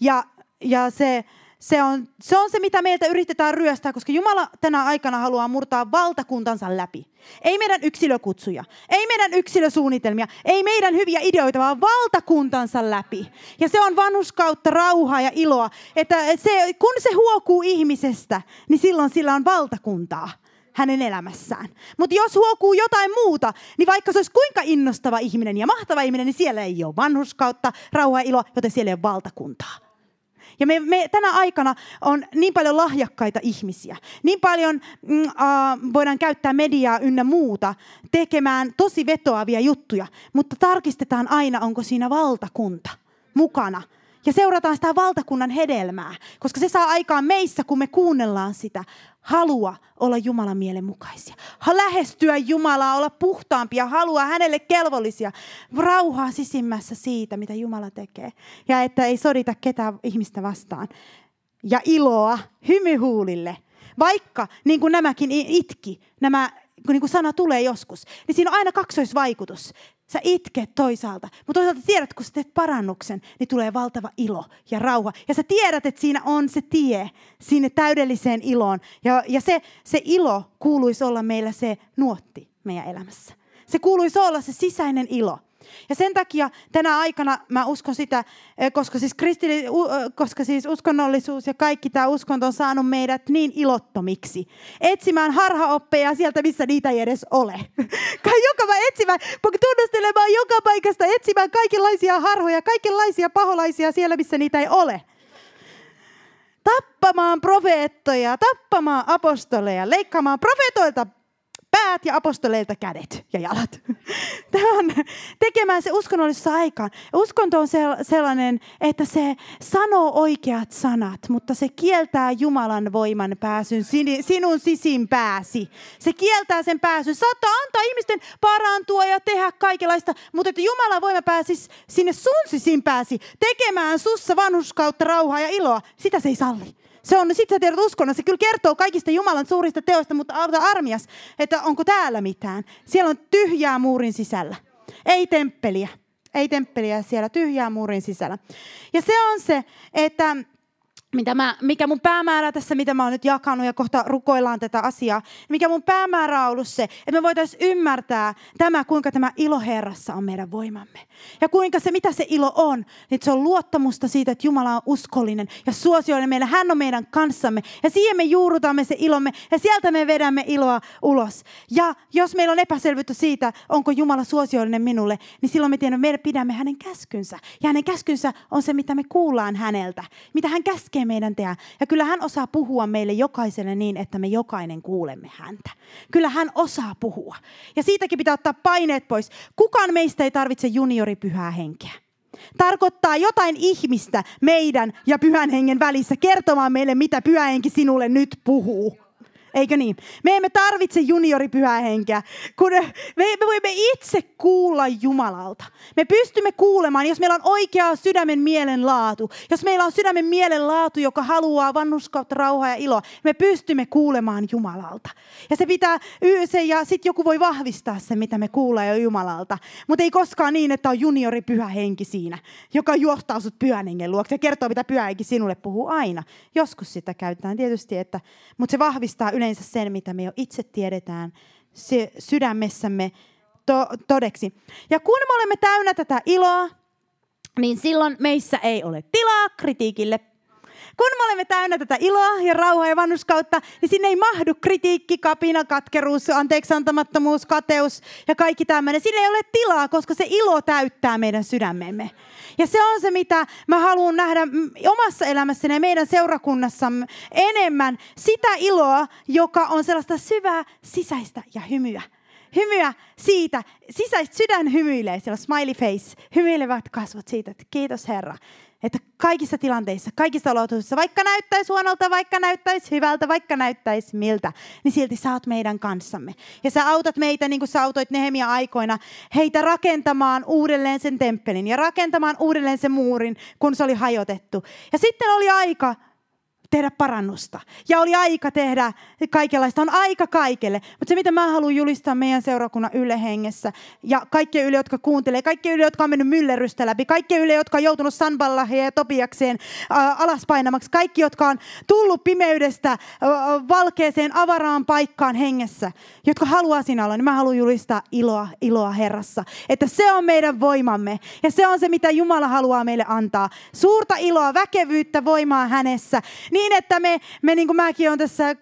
Ja, ja se, se on, se on se, mitä meiltä yritetään ryöstää, koska Jumala tänä aikana haluaa murtaa valtakuntansa läpi. Ei meidän yksilökutsuja, ei meidän yksilösuunnitelmia, ei meidän hyviä ideoita, vaan valtakuntansa läpi. Ja se on vanhuskautta, rauhaa ja iloa. Että se, kun se huokuu ihmisestä, niin silloin sillä on valtakuntaa hänen elämässään. Mutta jos huokuu jotain muuta, niin vaikka se olisi kuinka innostava ihminen ja mahtava ihminen, niin siellä ei ole vanhuskautta, rauhaa ja iloa, joten siellä ei ole valtakuntaa. Ja me, me, tänä aikana on niin paljon lahjakkaita ihmisiä. Niin paljon mm, uh, voidaan käyttää mediaa ynnä muuta tekemään tosi vetoavia juttuja. Mutta tarkistetaan aina, onko siinä valtakunta mukana ja seurataan sitä valtakunnan hedelmää, koska se saa aikaan meissä, kun me kuunnellaan sitä, halua olla Jumalan mielen mukaisia. Lähestyä Jumalaa, olla puhtaampia, halua hänelle kelvollisia. Rauhaa sisimmässä siitä, mitä Jumala tekee. Ja että ei sodita ketään ihmistä vastaan. Ja iloa hymyhuulille. Vaikka, niin kuin nämäkin itki, nämä kun niin kuin sana tulee joskus, niin siinä on aina kaksoisvaikutus. Sä itket toisaalta, mutta toisaalta tiedät, kun sä teet parannuksen, niin tulee valtava ilo ja rauha. Ja sä tiedät, että siinä on se tie sinne täydelliseen iloon. Ja, ja se, se ilo kuuluisi olla meillä se nuotti meidän elämässä. Se kuuluisi olla se sisäinen ilo. Ja sen takia tänä aikana mä uskon sitä, eh, koska siis, kristilli, eh, koska siis uskonnollisuus ja kaikki tämä uskonto on saanut meidät niin ilottomiksi. Etsimään harhaoppeja sieltä, missä niitä ei edes ole. Kai joka etsimään, tunnustelemaan joka paikasta, etsimään kaikenlaisia harhoja, kaikenlaisia paholaisia siellä, missä niitä ei ole tappamaan profeettoja, tappamaan apostoleja, leikkaamaan profeetoilta päät ja apostoleilta kädet ja jalat. Tämä on tekemään se uskonnollisessa aikaan. Uskonto on sellainen, että se sanoo oikeat sanat, mutta se kieltää Jumalan voiman pääsyn sinun sisimpääsi. Se kieltää sen pääsyn. Saattaa antaa ihmisten parantua ja tehdä kaikenlaista, mutta että Jumalan voima pääsisi sinne sun sisimpääsi tekemään sussa vanhuskautta, rauhaa ja iloa, sitä se ei salli. Se on, sitten tiedät uskonna, se kyllä kertoo kaikista Jumalan suurista teoista, mutta auta armias, että onko täällä mitään. Siellä on tyhjää muurin sisällä. Ei temppeliä. Ei temppeliä siellä, tyhjää muurin sisällä. Ja se on se, että mitä mä, mikä mun päämäärä tässä, mitä mä oon nyt jakanut ja kohta rukoillaan tätä asiaa, mikä mun päämäärä on ollut se, että me voitaisiin ymmärtää tämä, kuinka tämä ilo Herrassa on meidän voimamme. Ja kuinka se, mitä se ilo on, niin se on luottamusta siitä, että Jumala on uskollinen ja suosiollinen meillä. Hän on meidän kanssamme ja siihen me juurutamme se ilomme ja sieltä me vedämme iloa ulos. Ja jos meillä on epäselvyyttä siitä, onko Jumala suosiollinen minulle, niin silloin me tiedämme, että me pidämme hänen käskynsä. Ja hänen käskynsä on se, mitä me kuullaan häneltä, mitä hän käskee kaikkea meidän tehdä. Ja kyllä hän osaa puhua meille jokaiselle niin, että me jokainen kuulemme häntä. Kyllä hän osaa puhua. Ja siitäkin pitää ottaa paineet pois. Kukaan meistä ei tarvitse junioripyhää henkeä. Tarkoittaa jotain ihmistä meidän ja pyhän hengen välissä kertomaan meille, mitä pyhä henki sinulle nyt puhuu. Eikö niin? Me emme tarvitse junioripyhää henkeä, kun me, me voimme itse kuulla Jumalalta. Me pystymme kuulemaan, jos meillä on oikea sydämen mielen laatu. Jos meillä on sydämen mielen laatu, joka haluaa vannuskautta, rauhaa ja iloa, me pystymme kuulemaan Jumalalta. Ja se pitää, se, ja sitten joku voi vahvistaa sen, mitä me kuullaan jo Jumalalta. Mutta ei koskaan niin, että on junioripyhä henki siinä, joka juostaa sut pyhän hengen luokse ja kertoo, mitä pyhä henki sinulle puhuu aina. Joskus sitä käytetään tietysti, että, mutta se vahvistaa yleensä sen, mitä me jo itse tiedetään se sydämessämme to- todeksi. Ja kun me olemme täynnä tätä iloa, niin silloin meissä ei ole tilaa kritiikille. Kun me olemme täynnä tätä iloa ja rauhaa ja vannuskautta, niin sinne ei mahdu kritiikki, kapina, katkeruus, anteeksantamattomuus, kateus ja kaikki tämmöinen. Sinne ei ole tilaa, koska se ilo täyttää meidän sydämemme. Ja se on se, mitä mä haluan nähdä omassa elämässäni ja meidän seurakunnassamme enemmän. Sitä iloa, joka on sellaista syvää sisäistä ja hymyä hymyä siitä, sisäistä sydän hymyilee, siellä smiley face, hymyilevät kasvot siitä, että kiitos Herra, että kaikissa tilanteissa, kaikissa olosuhteissa, vaikka näyttäisi huonolta, vaikka näyttäisi hyvältä, vaikka näyttäisi miltä, niin silti sä oot meidän kanssamme. Ja sä autat meitä, niin kuin sä autoit Nehemia aikoina, heitä rakentamaan uudelleen sen temppelin ja rakentamaan uudelleen sen muurin, kun se oli hajotettu. Ja sitten oli aika tehdä parannusta. Ja oli aika tehdä kaikenlaista. On aika kaikelle. Mutta se, mitä mä haluan julistaa meidän seurakunnan Yle hengessä, ja kaikki Yle, jotka kuuntelee, kaikki Yle, jotka on mennyt myllerrystä läpi, kaikki Yle, jotka on joutunut Sanballahia ja Topiakseen äh, alaspainamaksi, kaikki, jotka on tullut pimeydestä äh, valkeeseen avaraan paikkaan hengessä, jotka haluaa siinä olla, niin mä haluan julistaa iloa, iloa Herrassa. Että se on meidän voimamme. Ja se on se, mitä Jumala haluaa meille antaa. Suurta iloa, väkevyyttä, voimaa hänessä. Niin niin, että me, me niin kuin mäkin olen tässä äh,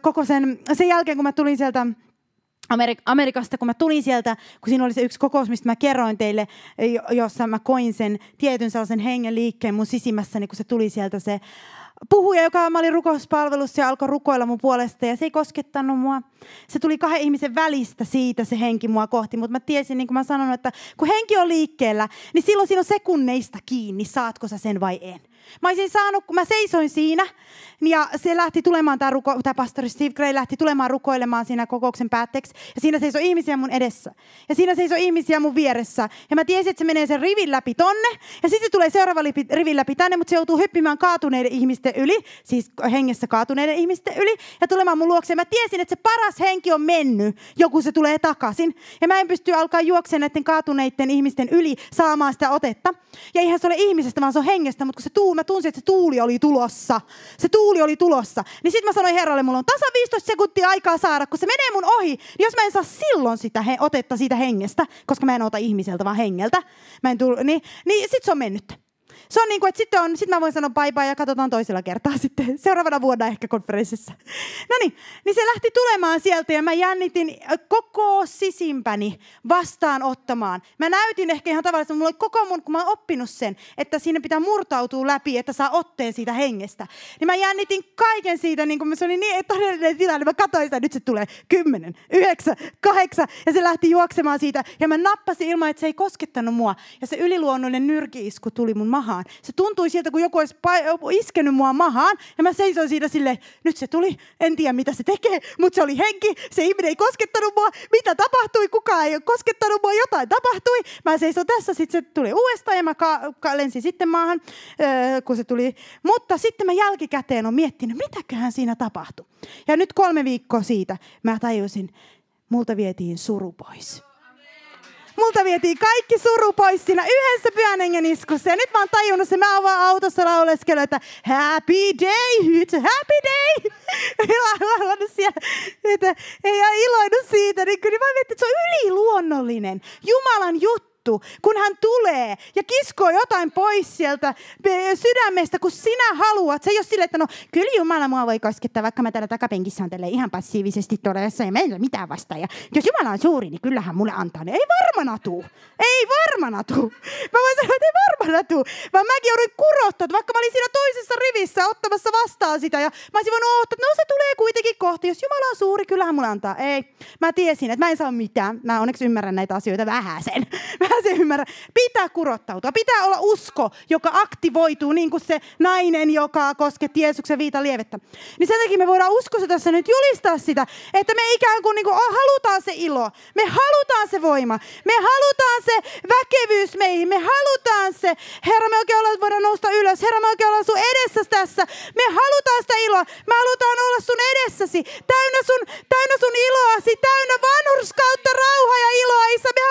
koko sen, sen jälkeen, kun mä tulin sieltä Amerik- Amerikasta, kun mä tulin sieltä, kun siinä oli se yksi kokous, mistä mä kerroin teille, jossa mä koin sen tietyn sellaisen hengen liikkeen mun sisimmässäni, kun se tuli sieltä se puhuja, joka mä olin rukouspalvelussa ja alkoi rukoilla mun puolesta ja se ei koskettanut mua. Se tuli kahden ihmisen välistä siitä se henki mua kohti, mutta mä tiesin, niin kuin mä sanon, että kun henki on liikkeellä, niin silloin siinä on sekunneista kiinni, saatko sä sen vai en. Mä olisin saanut, kun mä seisoin siinä, ja se lähti tulemaan, tämä, ruko, tämä pastori Steve Gray lähti tulemaan rukoilemaan siinä kokouksen päätteeksi. Ja siinä seisoi ihmisiä mun edessä. Ja siinä seisoi ihmisiä mun vieressä. Ja mä tiesin, että se menee sen rivin läpi tonne. Ja sitten se tulee seuraava rivin läpi tänne, mutta se joutuu hyppimään kaatuneiden ihmisten yli. Siis hengessä kaatuneiden ihmisten yli. Ja tulemaan mun luokse. Ja mä tiesin, että se paras henki on mennyt, joku se tulee takaisin. Ja mä en pysty alkaa juoksemaan näiden kaatuneiden ihmisten yli saamaan sitä otetta. Ja eihän se ole ihmisestä, vaan se on hengestä. Mutta kun se tuuli, mä tunsin, että se tuuli oli tulossa. Se tuuli oli tulossa. Niin sitten mä sanoin Herralle, mulla on tasa 15 sekuntia aikaa saada, kun se menee mun ohi. Niin jos mä en saa silloin sitä he, otetta siitä hengestä, koska mä en ota ihmiseltä, vaan hengeltä, mä en tull, niin, niin sit se on mennyt se on niin kuin, että sitten, on, sitten mä voin sanoa bye bye ja katsotaan toisella kertaa sitten seuraavana vuonna ehkä konferenssissa. No niin, niin se lähti tulemaan sieltä ja mä jännitin koko sisimpäni vastaanottamaan. Mä näytin ehkä ihan tavallisesti, mulla oli koko mun, kun mä oon oppinut sen, että siinä pitää murtautua läpi, että saa otteen siitä hengestä. Niin mä jännitin kaiken siitä, niin kuin se oli niin todellinen tilanne. Mä katsoin sitä, nyt se tulee kymmenen, yhdeksän, kahdeksan ja se lähti juoksemaan siitä. Ja mä nappasin ilman, että se ei koskettanut mua. Ja se yliluonnollinen nyrkiisku tuli mun mahaan mahaan. Se tuntui siltä, kun joku olisi iskenyt mua mahaan. Ja mä seisoin siinä silleen, nyt se tuli, en tiedä mitä se tekee, mutta se oli henki. Se ihminen ei koskettanut mua. Mitä tapahtui? Kukaan ei ole koskettanut mua. Jotain tapahtui. Mä seisoin tässä, sitten se tuli uudestaan ja mä ka- ka- lensin sitten maahan, öö, kun se tuli. Mutta sitten mä jälkikäteen on miettinyt, mitäköhän siinä tapahtui. Ja nyt kolme viikkoa siitä mä tajusin, multa vietiin suru pois. Multa vietiin kaikki suru pois siinä yhdessä pyhän hengen iskussa. Ja nyt mä oon tajunnut sen, mä oon vaan autossa lauleskellut, että happy day, it's happy day. Laulannut siellä, että ei ole iloinut siitä. Niin kyllä mä mietin, että se on yliluonnollinen. Jumalan juttu juttu, kun hän tulee ja kiskoo jotain pois sieltä sydämestä, kun sinä haluat. Se ei ole sille, että no kyllä Jumala mua voi koskettaa, vaikka mä täällä takapenkissä on ihan passiivisesti todessa ja meillä ei mitään vastaan. Ja jos Jumala on suuri, niin kyllähän mulle antaa ne. Ei varmana tuu. Ei varmana tuu. Mä voin sanoa, että ei varmana tuu. Vaan mäkin jouduin kurottaa, vaikka mä olin siinä toisessa rivissä ottamassa vastaan sitä ja mä olisin voinut odottaa, että no se tulee kuitenkin kohti. Jos Jumala on suuri, kyllähän mulle antaa. Ei. Mä tiesin, että mä en saa mitään. Mä onneksi ymmärrän näitä asioita vähän sen. Mä se ymmärrä. Pitää kurottautua. Pitää olla usko, joka aktivoituu niin kuin se nainen, joka kosketti Jeesuksen viita lievettä. Niin sen takia me voidaan uskossa tässä nyt julistaa sitä, että me ikään kuin, niin kuin halutaan se ilo. Me halutaan se voima. Me halutaan se väkevyys meihin. Me halutaan se. Herra, me oikein ollaan, voidaan nousta ylös. Herra, me oikein ollaan sun edessä tässä. Me halutaan sitä iloa. Me halutaan olla sun edessäsi. Täynnä sun, täynnä sun iloasi. Täynnä vanhurskautta, rauha ja iloa. Isä, me